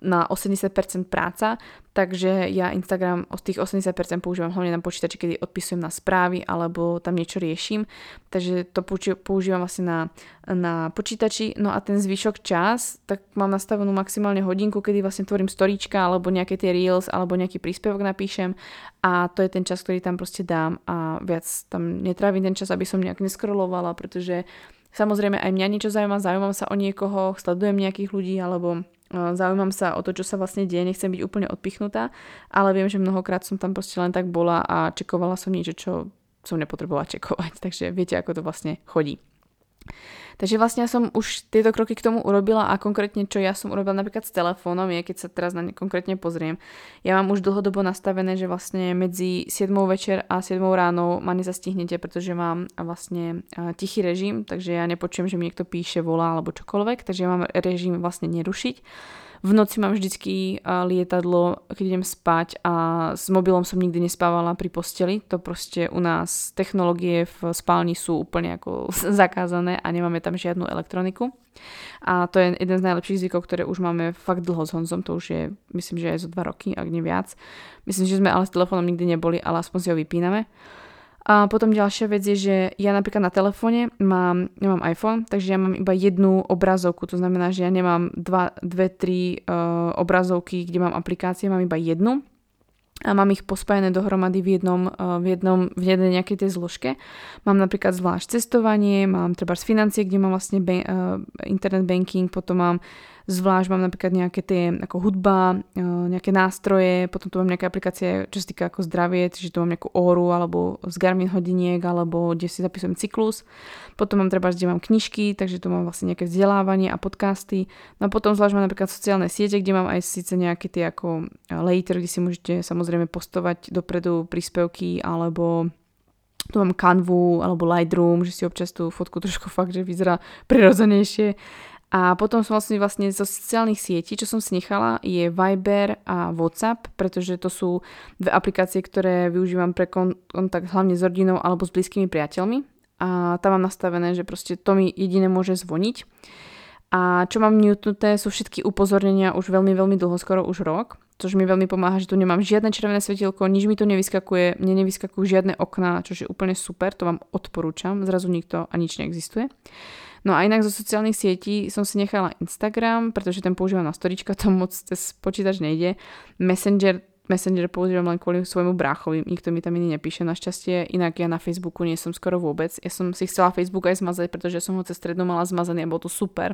Speaker 1: na 80% práca, takže ja Instagram od tých 80% používam hlavne na počítači, kedy odpisujem na správy alebo tam niečo riešim, takže to používam vlastne na, na počítači, no a ten zvyšok čas, tak mám nastavenú maximálne hodinku, kedy vlastne tvorím storíčka alebo nejaké tie reels alebo nejaký príspevok napíšem. A to je ten čas, ktorý tam proste dám a viac tam netrávim ten čas, aby som nejak neskrolovala, pretože Samozrejme aj mňa niečo zaujíma, zaujímam sa o niekoho, sledujem nejakých ľudí alebo zaujímam sa o to, čo sa vlastne deje, nechcem byť úplne odpichnutá, ale viem, že mnohokrát som tam proste len tak bola a čekovala som niečo, čo som nepotrebovala čekovať, [LAUGHS] takže viete, ako to vlastne chodí. Takže vlastne ja som už tieto kroky k tomu urobila a konkrétne čo ja som urobila napríklad s telefónom je, keď sa teraz na ne konkrétne pozriem. Ja mám už dlhodobo nastavené, že vlastne medzi 7 večer a 7 ráno ma nezastihnete, pretože mám vlastne tichý režim, takže ja nepočujem, že mi niekto píše, volá alebo čokoľvek, takže ja mám režim vlastne nerušiť. V noci mám vždycky lietadlo, keď idem spať a s mobilom som nikdy nespávala pri posteli. To proste u nás technológie v spálni sú úplne ako [LAUGHS] zakázané a nemáme tam žiadnu elektroniku. A to je jeden z najlepších zvykov, ktoré už máme fakt dlho s Honzom, to už je, myslím, že aj zo dva roky, ak nie viac. Myslím, že sme ale s telefónom nikdy neboli, ale aspoň si ho vypíname. A potom ďalšia vec je, že ja napríklad na telefóne mám, nemám iPhone, takže ja mám iba jednu obrazovku, to znamená, že ja nemám dva, dve, tri uh, obrazovky, kde mám aplikácie, mám iba jednu a mám ich pospájené dohromady v jednom, uh, v jednom, v jednej nejakej tej zložke. Mám napríklad zvlášť cestovanie, mám treba z financie, kde mám vlastne ba- uh, internet banking, potom mám Zvlášť mám napríklad nejaké tie ako hudba, e, nejaké nástroje, potom tu mám nejaké aplikácie, čo sa týka ako zdravie, čiže tu mám nejakú óru alebo z Garmin hodiniek alebo kde si zapisujem cyklus. Potom mám treba, kde mám knižky, takže tu mám vlastne nejaké vzdelávanie a podcasty. No a potom zvlášť mám napríklad sociálne siete, kde mám aj síce nejaké tie ako later, kde si môžete samozrejme postovať dopredu príspevky alebo tu mám Canvu alebo Lightroom, že si občas tú fotku trošku fakt, že vyzerá prirodzenejšie a potom som vlastne, vlastne zo sociálnych sietí, čo som si nechala, je Viber a WhatsApp, pretože to sú dve aplikácie, ktoré využívam pre kontakt hlavne s rodinou alebo s blízkymi priateľmi. A tam mám nastavené, že proste to mi jediné môže zvoniť. A čo mám mutnuté sú všetky upozornenia už veľmi, veľmi dlho, skoro už rok, čo mi veľmi pomáha, že tu nemám žiadne červené svetielko, nič mi tu nevyskakuje, mne nevyskakujú žiadne okná, čo je úplne super, to vám odporúčam, zrazu nikto a nič neexistuje. No a inak zo sociálnych sietí som si nechala Instagram, pretože ten používam na storička, to moc cez počítač nejde. Messenger Messenger používam len kvôli svojmu bráchovi, nikto mi tam iný nepíše našťastie, inak ja na Facebooku nie som skoro vôbec. Ja som si chcela Facebook aj zmazať, pretože som ho cez strednú mala zmazaný a bol to super.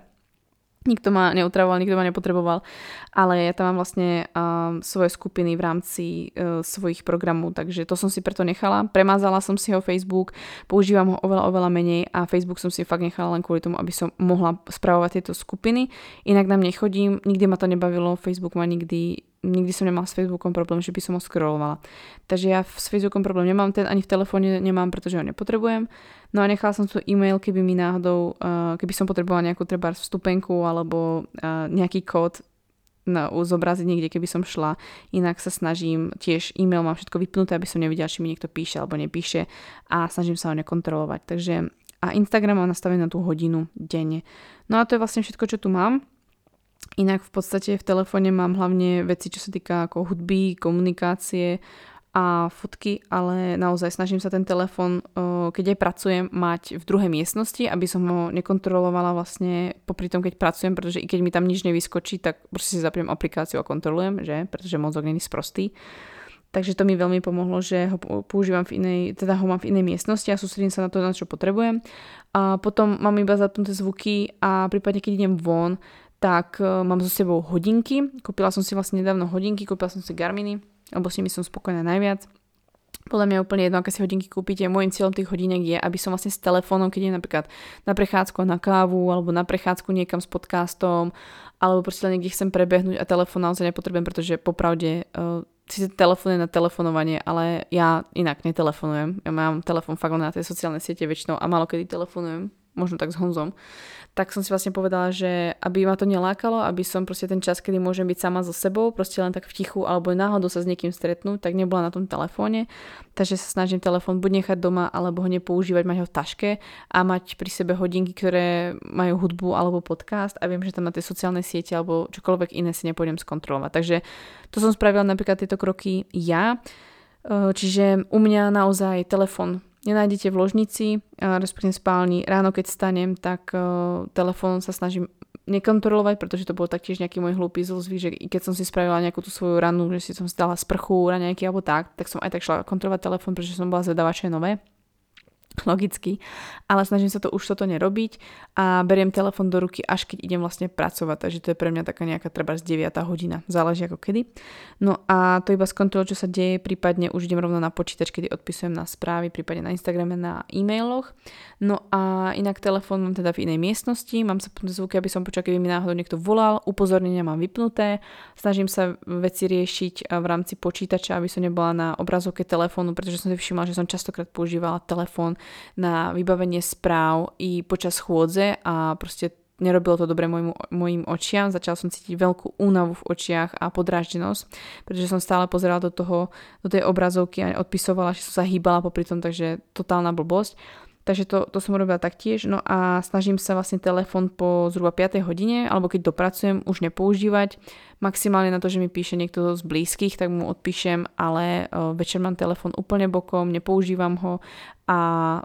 Speaker 1: Nikto ma neutravoval, nikto ma nepotreboval, ale ja tam mám vlastne uh, svoje skupiny v rámci uh, svojich programov, takže to som si preto nechala. Premazala som si ho Facebook, používam ho oveľa, oveľa menej a Facebook som si fakt nechala len kvôli tomu, aby som mohla spravovať tieto skupiny. Inak nám nechodím, nikdy ma to nebavilo, Facebook ma nikdy nikdy som nemala s Facebookom problém, že by som ho scrollovala. Takže ja s Facebookom problém nemám, ten ani v telefóne nemám, pretože ho nepotrebujem. No a nechala som tu e-mail, keby mi náhodou, uh, keby som potrebovala nejakú treba vstupenku alebo uh, nejaký kód na, zobraziť niekde, keby som šla. Inak sa snažím, tiež e-mail mám všetko vypnuté, aby som nevidela, či mi niekto píše alebo nepíše a snažím sa ho nekontrolovať. Takže a Instagram mám nastavený na tú hodinu denne. No a to je vlastne všetko, čo tu mám. Inak v podstate v telefóne mám hlavne veci, čo sa týka ako hudby, komunikácie a fotky, ale naozaj snažím sa ten telefón, keď aj pracujem, mať v druhej miestnosti, aby som ho nekontrolovala vlastne popri tom, keď pracujem, pretože i keď mi tam nič nevyskočí, tak proste si zapriem aplikáciu a kontrolujem, že? Pretože mozog není sprostý. Takže to mi veľmi pomohlo, že ho používam v inej, teda ho mám v inej miestnosti a sústredím sa na to, na čo potrebujem. A potom mám iba zapnuté zvuky a prípadne keď idem von, tak uh, mám so sebou hodinky. Kúpila som si vlastne nedávno hodinky, kúpila som si Garminy, lebo s nimi som spokojná najviac. Podľa mňa je úplne jedno, aké si hodinky kúpite. Môjim cieľom tých hodiniek je, aby som vlastne s telefónom, keď idem napríklad na prechádzku na kávu, alebo na prechádzku niekam s podcastom, alebo proste len niekde chcem prebehnúť a telefón naozaj nepotrebujem, pretože popravde uh, si telefón na telefonovanie, ale ja inak netelefonujem. Ja mám telefón fakt na tie sociálne siete väčšinou a málo kedy telefonujem, možno tak s Honzom tak som si vlastne povedala, že aby ma to nelákalo, aby som proste ten čas, kedy môžem byť sama so sebou, proste len tak v tichu alebo náhodou sa s niekým stretnúť, tak nebola na tom telefóne. Takže sa snažím telefón buď nechať doma, alebo ho nepoužívať, mať ho v taške a mať pri sebe hodinky, ktoré majú hudbu alebo podcast a viem, že tam na tie sociálne siete alebo čokoľvek iné si nepôjdem skontrolovať. Takže to som spravila napríklad tieto kroky ja. Čiže u mňa naozaj telefón nenájdete v ložnici, respektíve spálni. Ráno, keď stanem, tak uh, telefón sa snažím nekontrolovať, pretože to bol taktiež nejaký môj hlúpy zlozvy, že keď som si spravila nejakú tú svoju ranu, že si som si dala sprchu, nejaký alebo tak, tak som aj tak šla kontrolovať telefón, pretože som bola zvedavá, čo je nové [LAUGHS] logicky, ale snažím sa to už toto nerobiť a beriem telefon do ruky až keď idem vlastne pracovať, takže to je pre mňa taká nejaká treba z 9 hodina, záleží ako kedy. No a to iba z kontrol, čo sa deje, prípadne už idem rovno na počítač, kedy odpisujem na správy, prípadne na Instagrame, na e-mailoch. No a inak telefon mám teda v inej miestnosti, mám sa zvuky, aby som počul, keby mi náhodou niekto volal, upozornenia mám vypnuté, snažím sa veci riešiť v rámci počítača, aby som nebola na obrazovke telefónu, pretože som si všimla, že som častokrát používala telefón na vybavenie správ i počas chôdze a proste nerobilo to dobre mojim, mojim očiam, začala som cítiť veľkú únavu v očiach a podráždenosť, pretože som stále pozerala do toho, do tej obrazovky a odpisovala, že som sa hýbala popri tom, takže totálna blbosť. Takže to, to som robila taktiež. No a snažím sa vlastne telefon po zhruba 5 hodine, alebo keď dopracujem, už nepoužívať. Maximálne na to, že mi píše niekto z blízkych, tak mu odpíšem, ale uh, večer mám telefon úplne bokom, nepoužívam ho a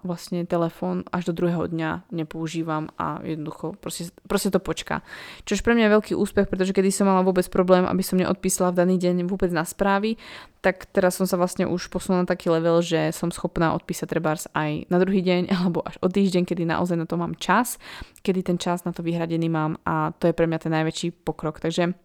Speaker 1: vlastne telefón až do druhého dňa nepoužívam a jednoducho proste, proste to počká. Čož pre mňa je veľký úspech, pretože kedy som mala vôbec problém, aby som neodpísala v daný deň vôbec na správy, tak teraz som sa vlastne už posunula na taký level, že som schopná odpísať trebárs aj na druhý deň [LAUGHS] alebo až o týždeň, kedy naozaj na to mám čas, kedy ten čas na to vyhradený mám a to je pre mňa ten najväčší pokrok. Takže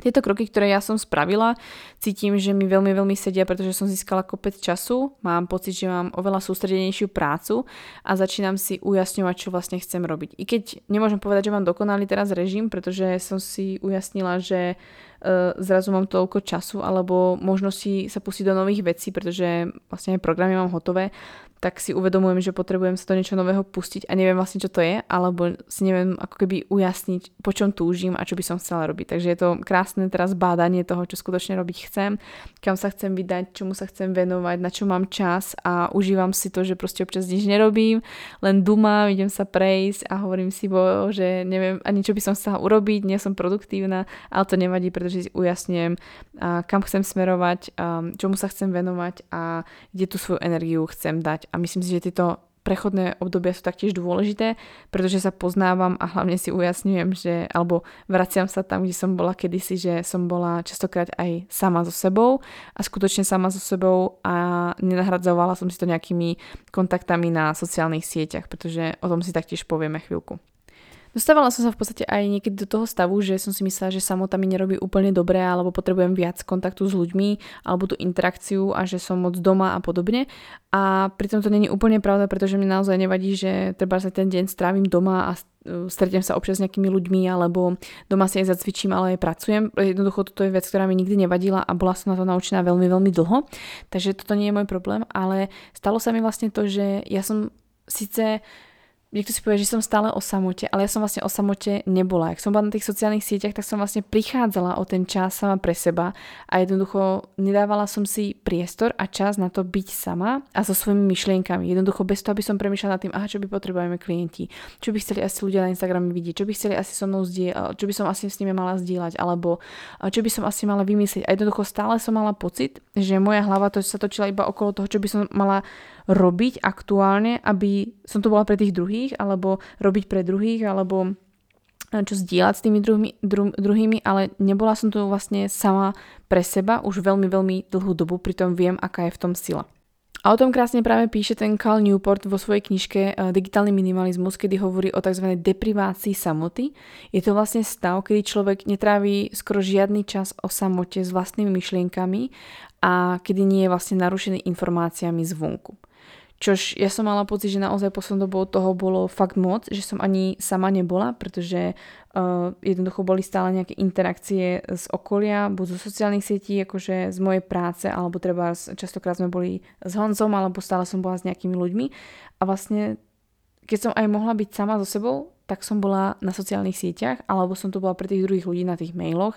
Speaker 1: tieto kroky, ktoré ja som spravila, cítim, že mi veľmi, veľmi sedia, pretože som získala kopec času, mám pocit, že mám oveľa sústredenejšiu prácu a začínam si ujasňovať, čo vlastne chcem robiť. I keď nemôžem povedať, že mám dokonalý teraz režim, pretože som si ujasnila, že uh, zrazu mám toľko času alebo možnosti sa pustiť do nových vecí, pretože vlastne programy mám hotové, tak si uvedomujem, že potrebujem sa do niečo nového pustiť a neviem vlastne, čo to je, alebo si neviem ako keby ujasniť, po čom túžim a čo by som chcela robiť. Takže je to krásne teraz bádanie toho, čo skutočne robiť chcem, kam sa chcem vydať, čomu sa chcem venovať, na čo mám čas a užívam si to, že proste občas nič nerobím, len dumám, idem sa prejsť a hovorím si, bo, že neviem ani čo by som chcela urobiť, nie som produktívna, ale to nevadí, pretože si ujasňujem, kam chcem smerovať, čomu sa chcem venovať a kde tú svoju energiu chcem dať a myslím si, že tieto prechodné obdobia sú taktiež dôležité, pretože sa poznávam a hlavne si ujasňujem, že, alebo vraciam sa tam, kde som bola kedysi, že som bola častokrát aj sama so sebou a skutočne sama so sebou a nenahradzovala som si to nejakými kontaktami na sociálnych sieťach, pretože o tom si taktiež povieme chvíľku. Dostávala som sa v podstate aj niekedy do toho stavu, že som si myslela, že samota mi nerobí úplne dobre, alebo potrebujem viac kontaktu s ľuďmi, alebo tú interakciu a že som moc doma a podobne. A pritom to není úplne pravda, pretože mi naozaj nevadí, že treba sa ten deň strávim doma a stretnem sa občas s nejakými ľuďmi, alebo doma si aj zacvičím, ale aj pracujem. Jednoducho toto je vec, ktorá mi nikdy nevadila a bola som na to naučená veľmi, veľmi dlho. Takže toto nie je môj problém, ale stalo sa mi vlastne to, že ja som síce niekto si povie, že som stále o samote, ale ja som vlastne o samote nebola. Ak som bola na tých sociálnych sieťach, tak som vlastne prichádzala o ten čas sama pre seba a jednoducho nedávala som si priestor a čas na to byť sama a so svojimi myšlienkami. Jednoducho bez toho, aby som premýšľala nad tým, aha, čo by potrebujeme klienti, čo by chceli asi ľudia na Instagrame vidieť, čo by chceli asi so mnou zdieľať, čo by som asi s nimi mala zdieľať, alebo čo by som asi mala vymyslieť. A jednoducho stále som mala pocit, že moja hlava to sa točila iba okolo toho, čo by som mala robiť aktuálne, aby som to bola pre tých druhých, alebo robiť pre druhých, alebo eh, čo zdieľať s tými druhými, dru, druhými, ale nebola som tu vlastne sama pre seba už veľmi, veľmi dlhú dobu, pritom viem, aká je v tom sila. A o tom krásne práve píše ten Cal Newport vo svojej knižke eh, Digitálny minimalizmus, kedy hovorí o tzv. deprivácii samoty. Je to vlastne stav, kedy človek netráví skoro žiadny čas o samote s vlastnými myšlienkami a kedy nie je vlastne narušený informáciami zvonku. Čož ja som mala pocit, že naozaj poslednou dobou toho bolo fakt moc, že som ani sama nebola, pretože uh, jednoducho boli stále nejaké interakcie z okolia, buď zo sociálnych sietí, akože z mojej práce, alebo treba častokrát sme boli s Honzom, alebo stále som bola s nejakými ľuďmi. A vlastne, keď som aj mohla byť sama so sebou, tak som bola na sociálnych sieťach, alebo som tu bola pre tých druhých ľudí na tých mailoch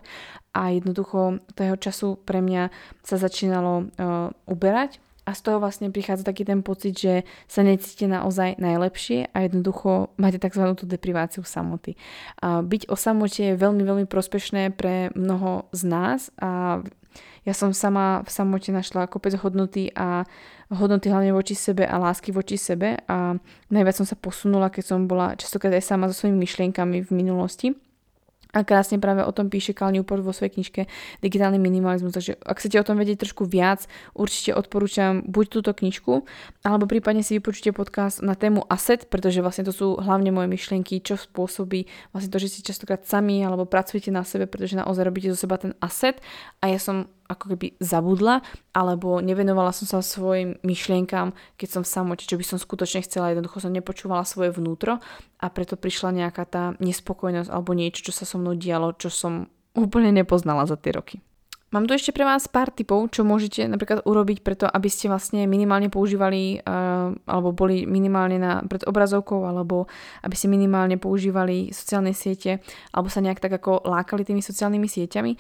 Speaker 1: a jednoducho toho času pre mňa sa začínalo uh, uberať a z toho vlastne prichádza taký ten pocit, že sa necítite naozaj najlepšie a jednoducho máte tzv. tú depriváciu samoty. A byť o samote je veľmi, veľmi prospešné pre mnoho z nás a ja som sama v samote našla kopec hodnoty a hodnoty hlavne voči sebe a lásky voči sebe a najviac som sa posunula, keď som bola častokrát aj sama so svojimi myšlienkami v minulosti a krásne práve o tom píše Cal Newport vo svojej knižke Digitálny minimalizmus. Takže ak chcete o tom vedieť trošku viac, určite odporúčam buď túto knižku, alebo prípadne si vypočujte podcast na tému asset, pretože vlastne to sú hlavne moje myšlienky, čo spôsobí vlastne to, že si častokrát sami alebo pracujete na sebe, pretože naozaj robíte zo seba ten asset. A ja som ako keby zabudla, alebo nevenovala som sa svojim myšlienkám, keď som v samote, čo by som skutočne chcela, jednoducho som nepočúvala svoje vnútro a preto prišla nejaká tá nespokojnosť alebo niečo, čo sa so mnou dialo, čo som úplne nepoznala za tie roky. Mám tu ešte pre vás pár tipov, čo môžete napríklad urobiť preto, aby ste vlastne minimálne používali uh, alebo boli minimálne na, pred obrazovkou alebo aby ste minimálne používali sociálne siete alebo sa nejak tak ako lákali tými sociálnymi sieťami.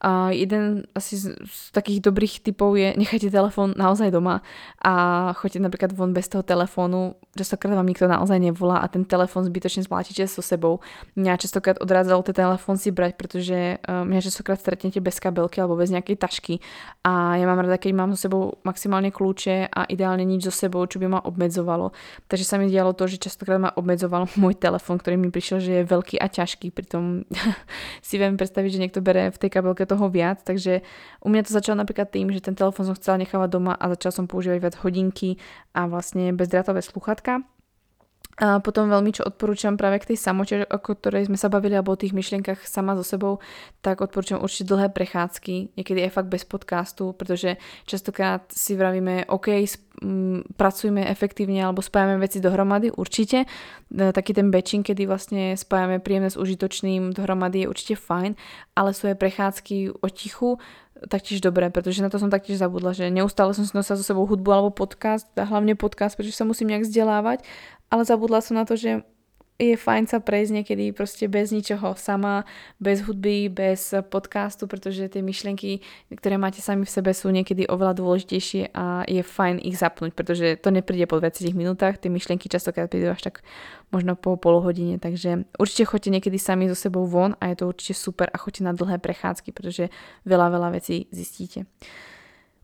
Speaker 1: A jeden asi z, z takých dobrých typov je nechajte telefón naozaj doma a choďte napríklad von bez toho telefónu. Častokrát vám nikto naozaj nevolá a ten telefón zbytočne zvládate so sebou. Mňa častokrát odrádzalo ten telefón si brať, pretože uh, mňa častokrát stretnete bez kabelky alebo bez nejakej tašky a ja mám rada, keď mám so sebou maximálne kľúče a ideálne nič so sebou, čo by ma obmedzovalo. Takže sa mi dialo to, že častokrát ma obmedzoval [LAUGHS] môj telefón, ktorý mi prišiel, že je veľký a ťažký. Pritom [LAUGHS] si viem predstaviť, že niekto bere v tej kabelke toho viac, takže u mňa to začalo napríklad tým, že ten telefón som chcela nechávať doma a začal som používať viac hodinky a vlastne bezdrátové sluchatka. A potom veľmi, čo odporúčam práve k tej samote, o ktorej sme sa bavili, alebo o tých myšlienkach sama so sebou, tak odporúčam určite dlhé prechádzky, niekedy aj fakt bez podcastu, pretože častokrát si vravíme, OK, pracujeme efektívne alebo spájame veci dohromady, určite. E, taký ten batching, kedy vlastne spájame príjemné s užitočným dohromady je určite fajn, ale sú aj prechádzky o tichu, taktiež dobré, pretože na to som taktiež zabudla, že neustále som si nosila so sebou hudbu alebo podcast, a hlavne podcast, pretože sa musím nejak vzdelávať ale zabudla som na to, že je fajn sa prejsť niekedy proste bez ničoho, sama, bez hudby, bez podcastu, pretože tie myšlienky, ktoré máte sami v sebe, sú niekedy oveľa dôležitejšie a je fajn ich zapnúť, pretože to nepríde po 20 minútach, tie myšlienky častokrát prídu až tak možno po pol hodine, takže určite choďte niekedy sami so sebou von a je to určite super a choďte na dlhé prechádzky, pretože veľa, veľa vecí zistíte.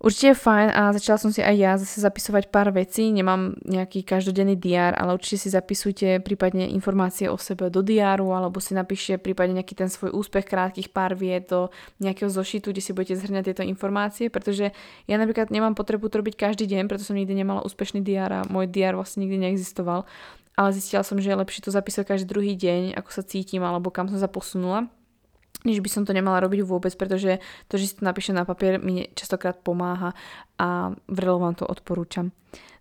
Speaker 1: Určite je fajn a začala som si aj ja zase zapisovať pár vecí, nemám nejaký každodenný diár, ale určite si zapisujte prípadne informácie o sebe do diáru alebo si napíšte prípadne nejaký ten svoj úspech krátkých pár viet do nejakého zošitu, kde si budete zhrňať tieto informácie, pretože ja napríklad nemám potrebu to robiť každý deň, preto som nikdy nemala úspešný diár a môj diár vlastne nikdy neexistoval. Ale zistila som, že je lepšie to zapísať každý druhý deň, ako sa cítim alebo kam som sa posunula než by som to nemala robiť vôbec, pretože to, že si to napíšem na papier, mi častokrát pomáha a vrelo vám to odporúčam.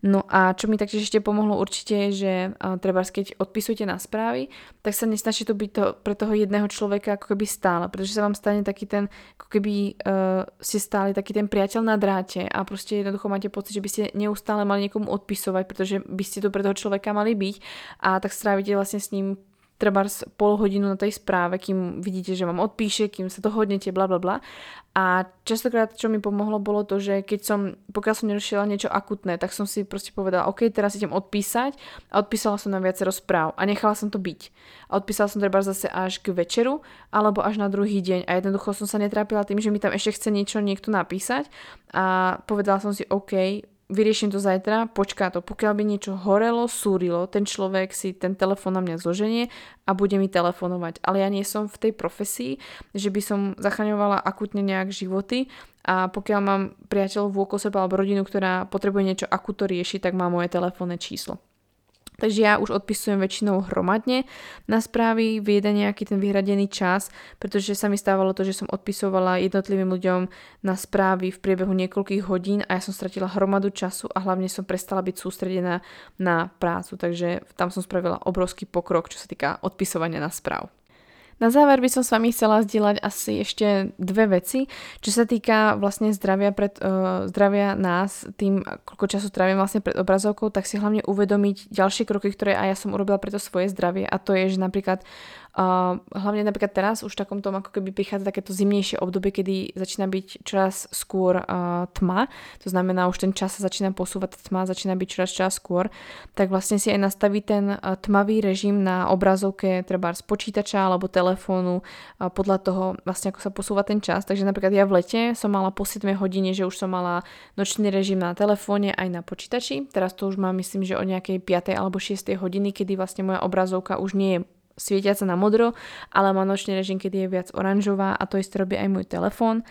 Speaker 1: No a čo mi taktiež ešte pomohlo určite že treba keď odpisujete na správy, tak sa nesnaží to byť to pre toho jedného človeka ako keby stále, pretože sa vám stane taký ten, ako keby uh, ste stáli taký ten priateľ na dráte a proste jednoducho máte pocit, že by ste neustále mali niekomu odpisovať, pretože by ste to pre toho človeka mali byť a tak strávite vlastne s ním treba pol hodinu na tej správe, kým vidíte, že vám odpíše, kým sa dohodnete, bla bla bla. A častokrát, čo mi pomohlo, bolo to, že keď som, pokiaľ som nerušila niečo akutné, tak som si proste povedala, OK, teraz idem odpísať a odpísala som na viacero správ a nechala som to byť. A odpísala som treba zase až k večeru alebo až na druhý deň a jednoducho som sa netrápila tým, že mi tam ešte chce niečo niekto napísať a povedala som si, OK, vyriešim to zajtra, počká to. Pokiaľ by niečo horelo, súrilo, ten človek si ten telefón na mňa zloženie a bude mi telefonovať. Ale ja nie som v tej profesii, že by som zachraňovala akutne nejak životy a pokiaľ mám priateľov v seba alebo rodinu, ktorá potrebuje niečo akuto riešiť, tak má moje telefónne číslo. Takže ja už odpisujem väčšinou hromadne na správy v jeden nejaký ten vyhradený čas, pretože sa mi stávalo to, že som odpisovala jednotlivým ľuďom na správy v priebehu niekoľkých hodín a ja som stratila hromadu času a hlavne som prestala byť sústredená na prácu, takže tam som spravila obrovský pokrok, čo sa týka odpisovania na správ. Na záver by som s vami chcela zdieľať asi ešte dve veci, čo sa týka vlastne zdravia, pred, uh, zdravia nás, tým, koľko času trávim vlastne pred obrazovkou, tak si hlavne uvedomiť ďalšie kroky, ktoré aj ja som urobila pre to svoje zdravie. A to je, že napríklad Hlavne napríklad teraz už v takom tom ako keby prichádza takéto zimnejšie obdobie, kedy začína byť čoraz skôr uh, tma, to znamená už ten čas sa začína posúvať, tma začína byť čoraz čas skôr, tak vlastne si aj nastaví ten uh, tmavý režim na obrazovke treba z počítača alebo telefónu uh, podľa toho vlastne ako sa posúva ten čas. Takže napríklad ja v lete som mala po 7 hodine, že už som mala nočný režim na telefóne aj na počítači. Teraz to už mám myslím, že o nejakej 5. alebo 6. hodiny, kedy vlastne moja obrazovka už nie je svietiaca na modro, ale má nočný režim, kedy je viac oranžová a to isté robí aj môj telefón.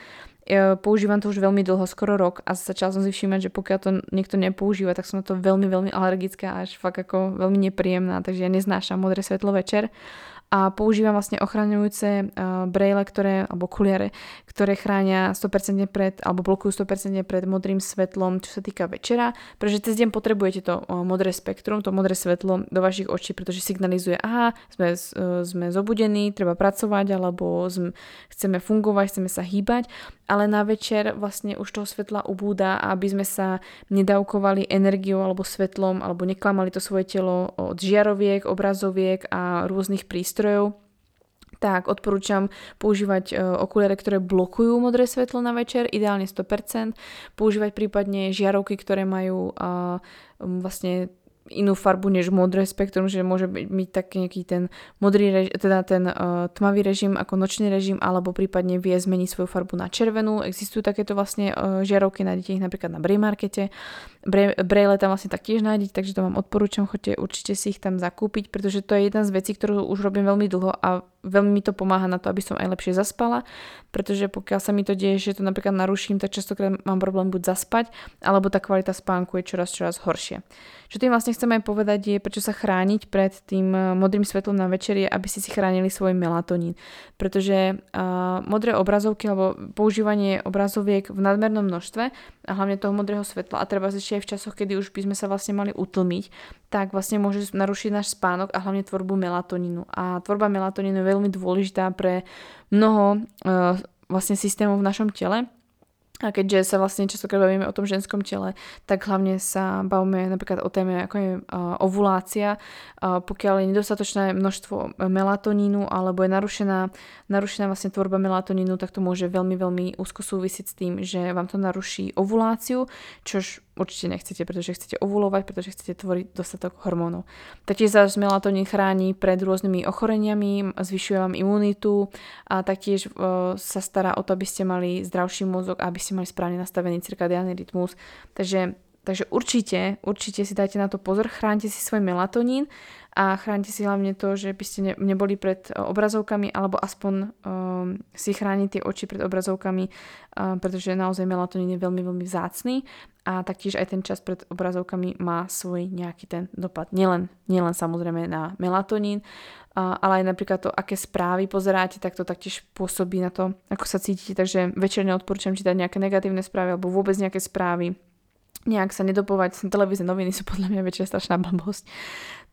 Speaker 1: E, používam to už veľmi dlho, skoro rok a začala som si všímať, že pokiaľ to niekto nepoužíva, tak som na to veľmi, veľmi alergická až fakt ako veľmi nepríjemná, takže ja neznášam modré svetlo večer a používam vlastne ochraňujúce uh, braille, ktoré, alebo kuliare, ktoré chránia 100% pred, alebo blokujú 100% pred modrým svetlom, čo sa týka večera, pretože cez deň potrebujete to uh, modré spektrum, to modré svetlo do vašich očí, pretože signalizuje, aha, sme, uh, sme zobudení, treba pracovať, alebo sme, chceme fungovať, chceme sa hýbať. Ale na večer vlastne už toho svetla ubúda aby sme sa nedávkovali energiou alebo svetlom alebo neklamali to svoje telo od žiaroviek, obrazoviek a rôznych prístrojov, tak odporúčam používať e, okuliare, ktoré blokujú modré svetlo na večer, ideálne 100%, používať prípadne žiarovky, ktoré majú vlastne inú farbu než modré spektrum, že môže byť taký nejaký ten modrý rež, teda ten uh, tmavý režim ako nočný režim, alebo prípadne vie zmeniť svoju farbu na červenú. Existujú takéto vlastne uh, žiarovky, nájdete ich napríklad na Bray Markete. Braille tam vlastne taktiež nájdete, takže to vám odporúčam, choďte určite si ich tam zakúpiť, pretože to je jedna z vecí, ktorú už robím veľmi dlho a veľmi mi to pomáha na to, aby som aj lepšie zaspala, pretože pokiaľ sa mi to deje, že to napríklad naruším, tak častokrát mám problém buď zaspať, alebo tá kvalita spánku je čoraz, čoraz horšie. Čo tým vlastne chcem aj povedať je, prečo sa chrániť pred tým eh, modrým svetlom na večer je, aby ste si chránili svoj melatonín. Pretože uh, modré obrazovky alebo používanie obrazoviek v nadmernom množstve a hlavne toho modrého svetla a treba ešte aj v časoch, kedy už by sme sa vlastne mali utlmiť, tak vlastne môže narušiť náš spánok a hlavne tvorbu melatonínu. A tvorba melatonínu je veľmi dôležitá pre mnoho uh, vlastne systémov v našom tele a keďže sa vlastne častokrát bavíme o tom ženskom tele, tak hlavne sa bavíme napríklad o téme ako je uh, ovulácia. Uh, pokiaľ je nedostatočné množstvo melatonínu alebo je narušená, narušená vlastne tvorba melatonínu, tak to môže veľmi, veľmi úzko súvisieť s tým, že vám to naruší ovuláciu, čož určite nechcete, pretože chcete ovulovať, pretože chcete tvoriť dostatok hormónov. Taktiež sa melatonín chráni pred rôznymi ochoreniami, zvyšuje vám imunitu a taktiež uh, sa stará o to, aby ste mali zdravší mozog aby ste mali správne nastavený cirkadiálny rytmus. Takže takže určite, určite si dajte na to pozor, chránte si svoj melatonín a chránite si hlavne to, že by ste ne, neboli pred uh, obrazovkami alebo aspoň um, si chrániť tie oči pred obrazovkami, uh, pretože naozaj melatonín je veľmi, veľmi vzácný a taktiež aj ten čas pred obrazovkami má svoj nejaký ten dopad. Nielen, nielen samozrejme na melatonín, uh, ale aj napríklad to, aké správy pozeráte, tak to taktiež pôsobí na to, ako sa cítite. Takže večer neodporúčam čítať nejaké negatívne správy alebo vôbec nejaké správy nejak sa nedopovať, televízne noviny sú podľa mňa väčšia strašná blbosť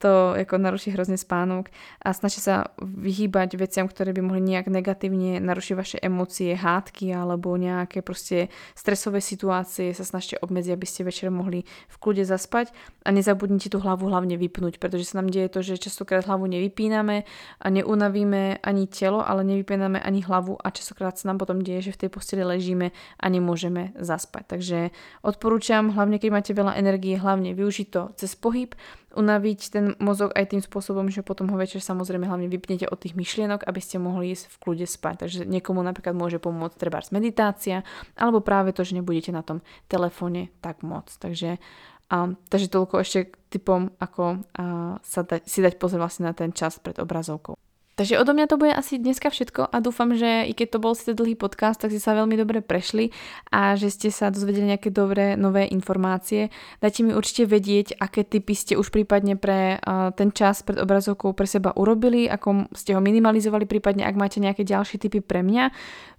Speaker 1: to ako naruší hrozne spánok a snažte sa vyhýbať veciam, ktoré by mohli nejak negatívne narušiť vaše emócie, hádky alebo nejaké proste stresové situácie sa snažte obmedziť, aby ste večer mohli v kľude zaspať a nezabudnite tú hlavu hlavne vypnúť, pretože sa nám deje to, že častokrát hlavu nevypíname a neunavíme ani telo, ale nevypíname ani hlavu a častokrát sa nám potom deje, že v tej posteli ležíme a nemôžeme zaspať. Takže odporúčam, hlavne keď máte veľa energie, hlavne využiť to cez pohyb, unaviť ten mozog aj tým spôsobom, že potom ho večer samozrejme hlavne vypnete od tých myšlienok, aby ste mohli ísť v kľude spať. Takže niekomu napríklad môže pomôcť treba meditácia, alebo práve to, že nebudete na tom telefóne tak moc. Takže, a, takže toľko ešte typom, ako a, sa da, si dať pozor vlastne na ten čas pred obrazovkou. Takže odo mňa to bude asi dneska všetko a dúfam, že i keď to bol síce dlhý podcast, tak ste sa veľmi dobre prešli a že ste sa dozvedeli nejaké dobré nové informácie. Dajte mi určite vedieť, aké typy ste už prípadne pre ten čas pred obrazovkou pre seba urobili, ako ste ho minimalizovali, prípadne ak máte nejaké ďalšie typy pre mňa,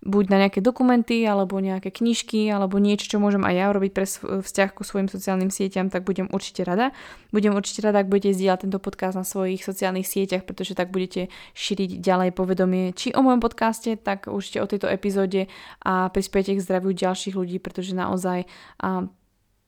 Speaker 1: buď na nejaké dokumenty, alebo nejaké knižky, alebo niečo, čo môžem aj ja urobiť pre vzťah ku svojim sociálnym sieťam, tak budem určite rada. Budem určite rada, ak budete zdieľať tento podcast na svojich sociálnych sieťach, pretože tak budete šíriť ďalej povedomie či o mojom podcaste, tak určite o tejto epizóde a prispiete k zdraviu ďalších ľudí, pretože naozaj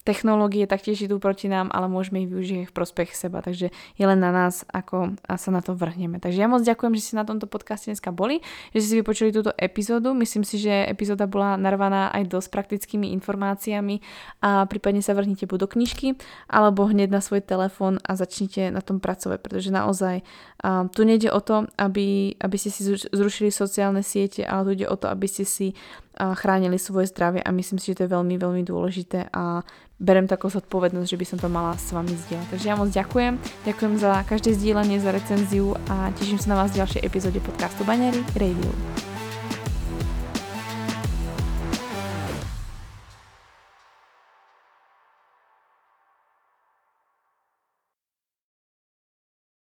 Speaker 1: Technológie taktiež idú proti nám, ale môžeme ich využiť v prospech seba, takže je len na nás, ako sa na to vrhneme. Takže ja moc ďakujem, že ste na tomto podcaste dneska boli, že ste si vypočuli túto epizódu. Myslím si, že epizóda bola narvaná aj dosť praktickými informáciami a prípadne sa vrhnite buď do knižky, alebo hneď na svoj telefón a začnite na tom pracovať, pretože naozaj um, tu nejde o to, aby, aby ste si zrušili sociálne siete, ale tu ide o to, aby ste si chránili svoje zdravie a myslím si, že to je veľmi, veľmi dôležité a berem takú zodpovednosť, že by som to mala s vami zdieľať. Takže ja moc ďakujem, ďakujem za každé zdieľanie, za recenziu a teším sa na vás v ďalšej epizóde podcastu Banery Radio.